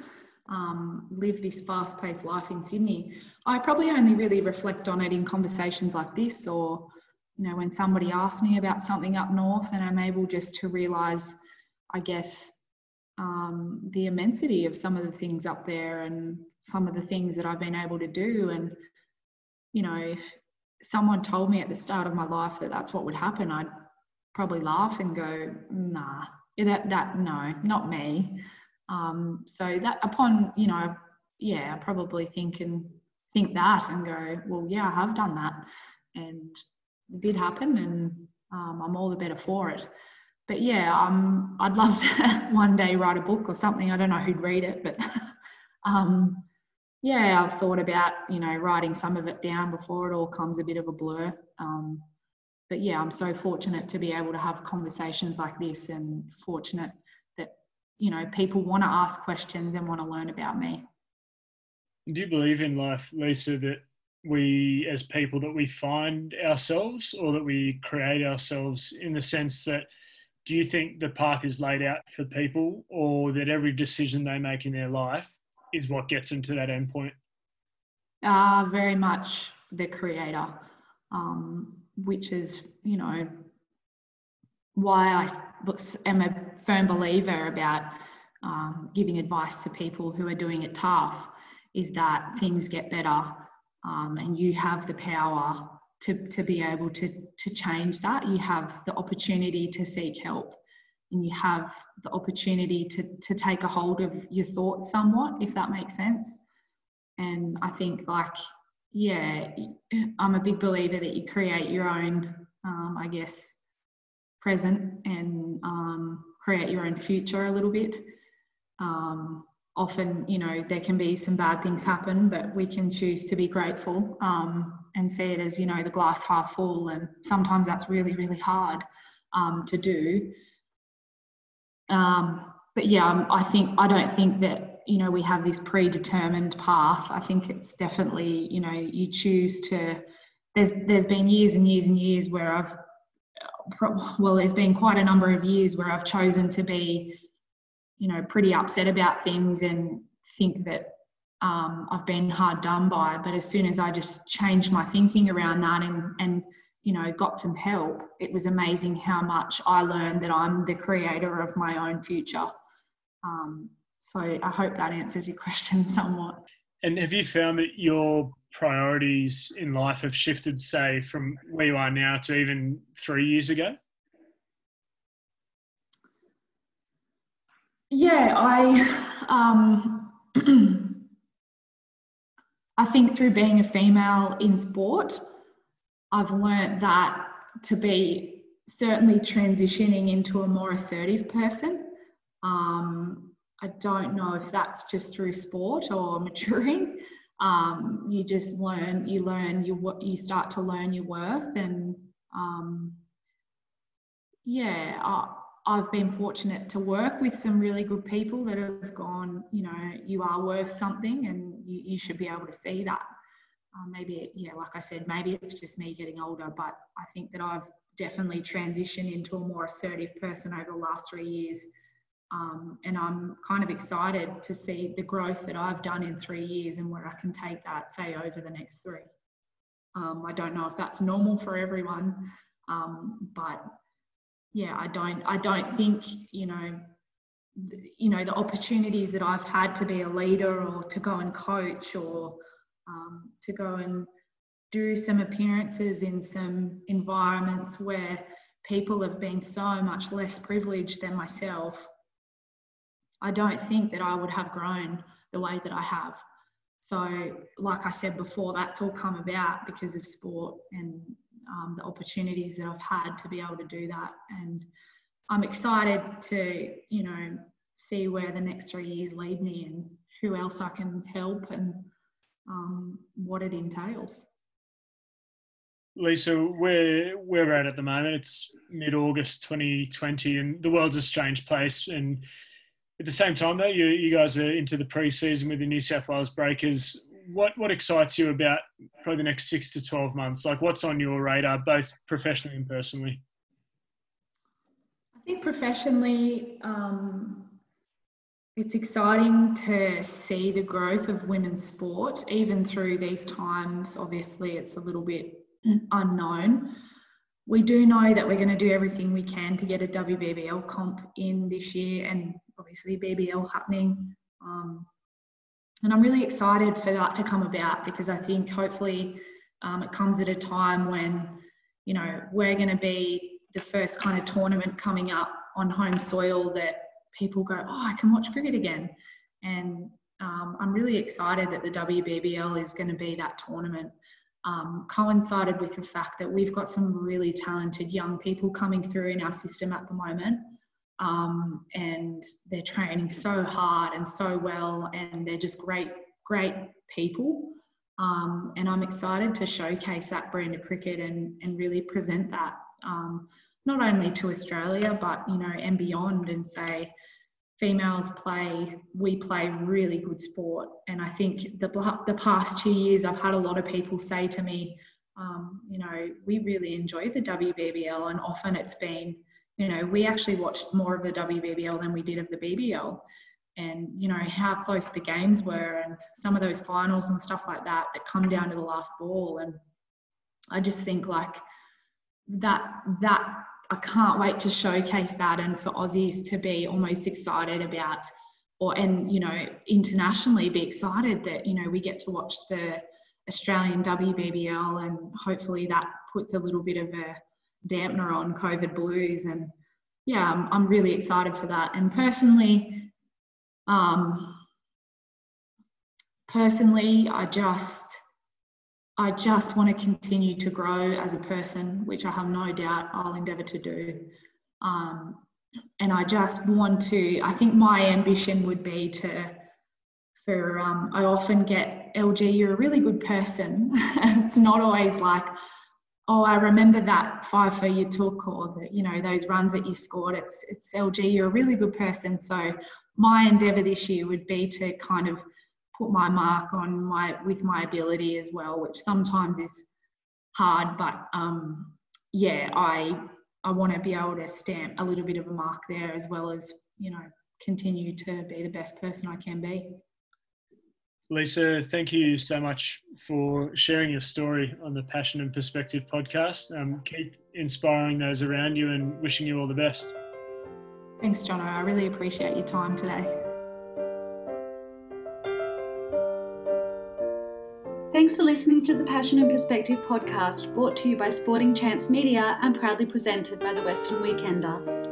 um, live this fast paced life in Sydney. I probably only really reflect on it in conversations like this or you know, when somebody asks me about something up north and I'm able just to realize, I guess, um, the immensity of some of the things up there and some of the things that I've been able to do. And, you know, if someone told me at the start of my life that that's what would happen, I'd probably laugh and go, nah, that, that no, not me. Um, so that upon, you know, yeah, I probably think and think that and go, well, yeah, I have done that. And it did happen, and um, I'm all the better for it. But yeah, um, I'd love to (laughs) one day write a book or something. I don't know who'd read it, but (laughs) um, yeah, I've thought about you know writing some of it down before it all comes a bit of a blur. Um, but yeah, I'm so fortunate to be able to have conversations like this, and fortunate you know people want to ask questions and want to learn about me. Do you believe in life, Lisa, that we as people that we find ourselves or that we create ourselves in the sense that do you think the path is laid out for people or that every decision they make in their life is what gets them to that end point? Uh, very much the creator, um, which is, you know, why I am a firm believer about um, giving advice to people who are doing it tough is that things get better um, and you have the power to, to be able to, to change that. You have the opportunity to seek help and you have the opportunity to, to take a hold of your thoughts somewhat, if that makes sense. And I think, like, yeah, I'm a big believer that you create your own, um, I guess, present and create your own future a little bit. Um, often, you know, there can be some bad things happen, but we can choose to be grateful um, and see it as, you know, the glass half full. And sometimes that's really, really hard um, to do. Um, but yeah, um, I think I don't think that you know we have this predetermined path. I think it's definitely you know you choose to. There's there's been years and years and years where I've well, there's been quite a number of years where I've chosen to be, you know, pretty upset about things and think that um, I've been hard done by. But as soon as I just changed my thinking around that and and you know got some help, it was amazing how much I learned that I'm the creator of my own future. Um, so I hope that answers your (laughs) question somewhat. And have you found that your priorities in life have shifted, say, from where you are now to even three years ago? Yeah, I um, (clears throat) I think through being a female in sport, I've learnt that to be certainly transitioning into a more assertive person. Um, I don't know if that's just through sport or (laughs) maturing. Um, you just learn, you learn, you you start to learn your worth, and um, yeah, I, I've been fortunate to work with some really good people that have gone, you know, you are worth something, and you, you should be able to see that. Uh, maybe, yeah, like I said, maybe it's just me getting older, but I think that I've definitely transitioned into a more assertive person over the last three years um, and I'm kind of excited to see the growth that I've done in three years and where I can take that, say, over the next three. Um, I don't know if that's normal for everyone, um, but yeah, I don't. I don't think you know, you know, the opportunities that I've had to be a leader or to go and coach or um, to go and do some appearances in some environments where people have been so much less privileged than myself I don't think that I would have grown the way that I have. So, like I said before, that's all come about because of sport and um, the opportunities that I've had to be able to do that. And I'm excited to, you know, see where the next three years lead me and who else I can help and um, what it entails. Lisa, where we're at at the moment, it's mid August 2020, and the world's a strange place. And at the same time, though, you, you guys are into the pre-season with the New South Wales Breakers. What what excites you about probably the next six to twelve months? Like, what's on your radar, both professionally and personally? I think professionally, um, it's exciting to see the growth of women's sport, even through these times. Obviously, it's a little bit unknown. We do know that we're going to do everything we can to get a WBBL comp in this year, and obviously BBL happening. Um, and I'm really excited for that to come about because I think hopefully um, it comes at a time when, you know, we're going to be the first kind of tournament coming up on home soil that people go, oh, I can watch cricket again. And um, I'm really excited that the WBBL is going to be that tournament. Um, coincided with the fact that we've got some really talented young people coming through in our system at the moment um, and they're training so hard and so well, and they're just great, great people. Um, and I'm excited to showcase that brand of cricket and, and really present that um, not only to Australia but you know and beyond, and say females play we play really good sport. And I think the the past two years I've had a lot of people say to me, um, you know, we really enjoy the WBBL, and often it's been you know, we actually watched more of the WBBL than we did of the BBL. And, you know, how close the games were and some of those finals and stuff like that that come down to the last ball. And I just think like that, that I can't wait to showcase that and for Aussies to be almost excited about or and you know internationally be excited that you know we get to watch the Australian WBBL and hopefully that puts a little bit of a dampener on COVID blues and yeah I'm, I'm really excited for that and personally um, personally I just I just want to continue to grow as a person, which I have no doubt I'll endeavour to do. Um, and I just want to, I think my ambition would be to, for, um, I often get, LG, you're a really good person. (laughs) it's not always like, oh, I remember that fifer you took or the, you know, those runs that you scored. It's, it's LG, you're a really good person. So my endeavour this year would be to kind of put my mark on my, with my ability as well, which sometimes is hard, but um, yeah, I I want to be able to stamp a little bit of a mark there as well as, you know, continue to be the best person I can be. Lisa, thank you so much for sharing your story on the Passion and Perspective podcast. Um, keep inspiring those around you and wishing you all the best. Thanks, Jono. I really appreciate your time today. Thanks for listening to the Passion and Perspective podcast, brought to you by Sporting Chance Media and proudly presented by the Western Weekender.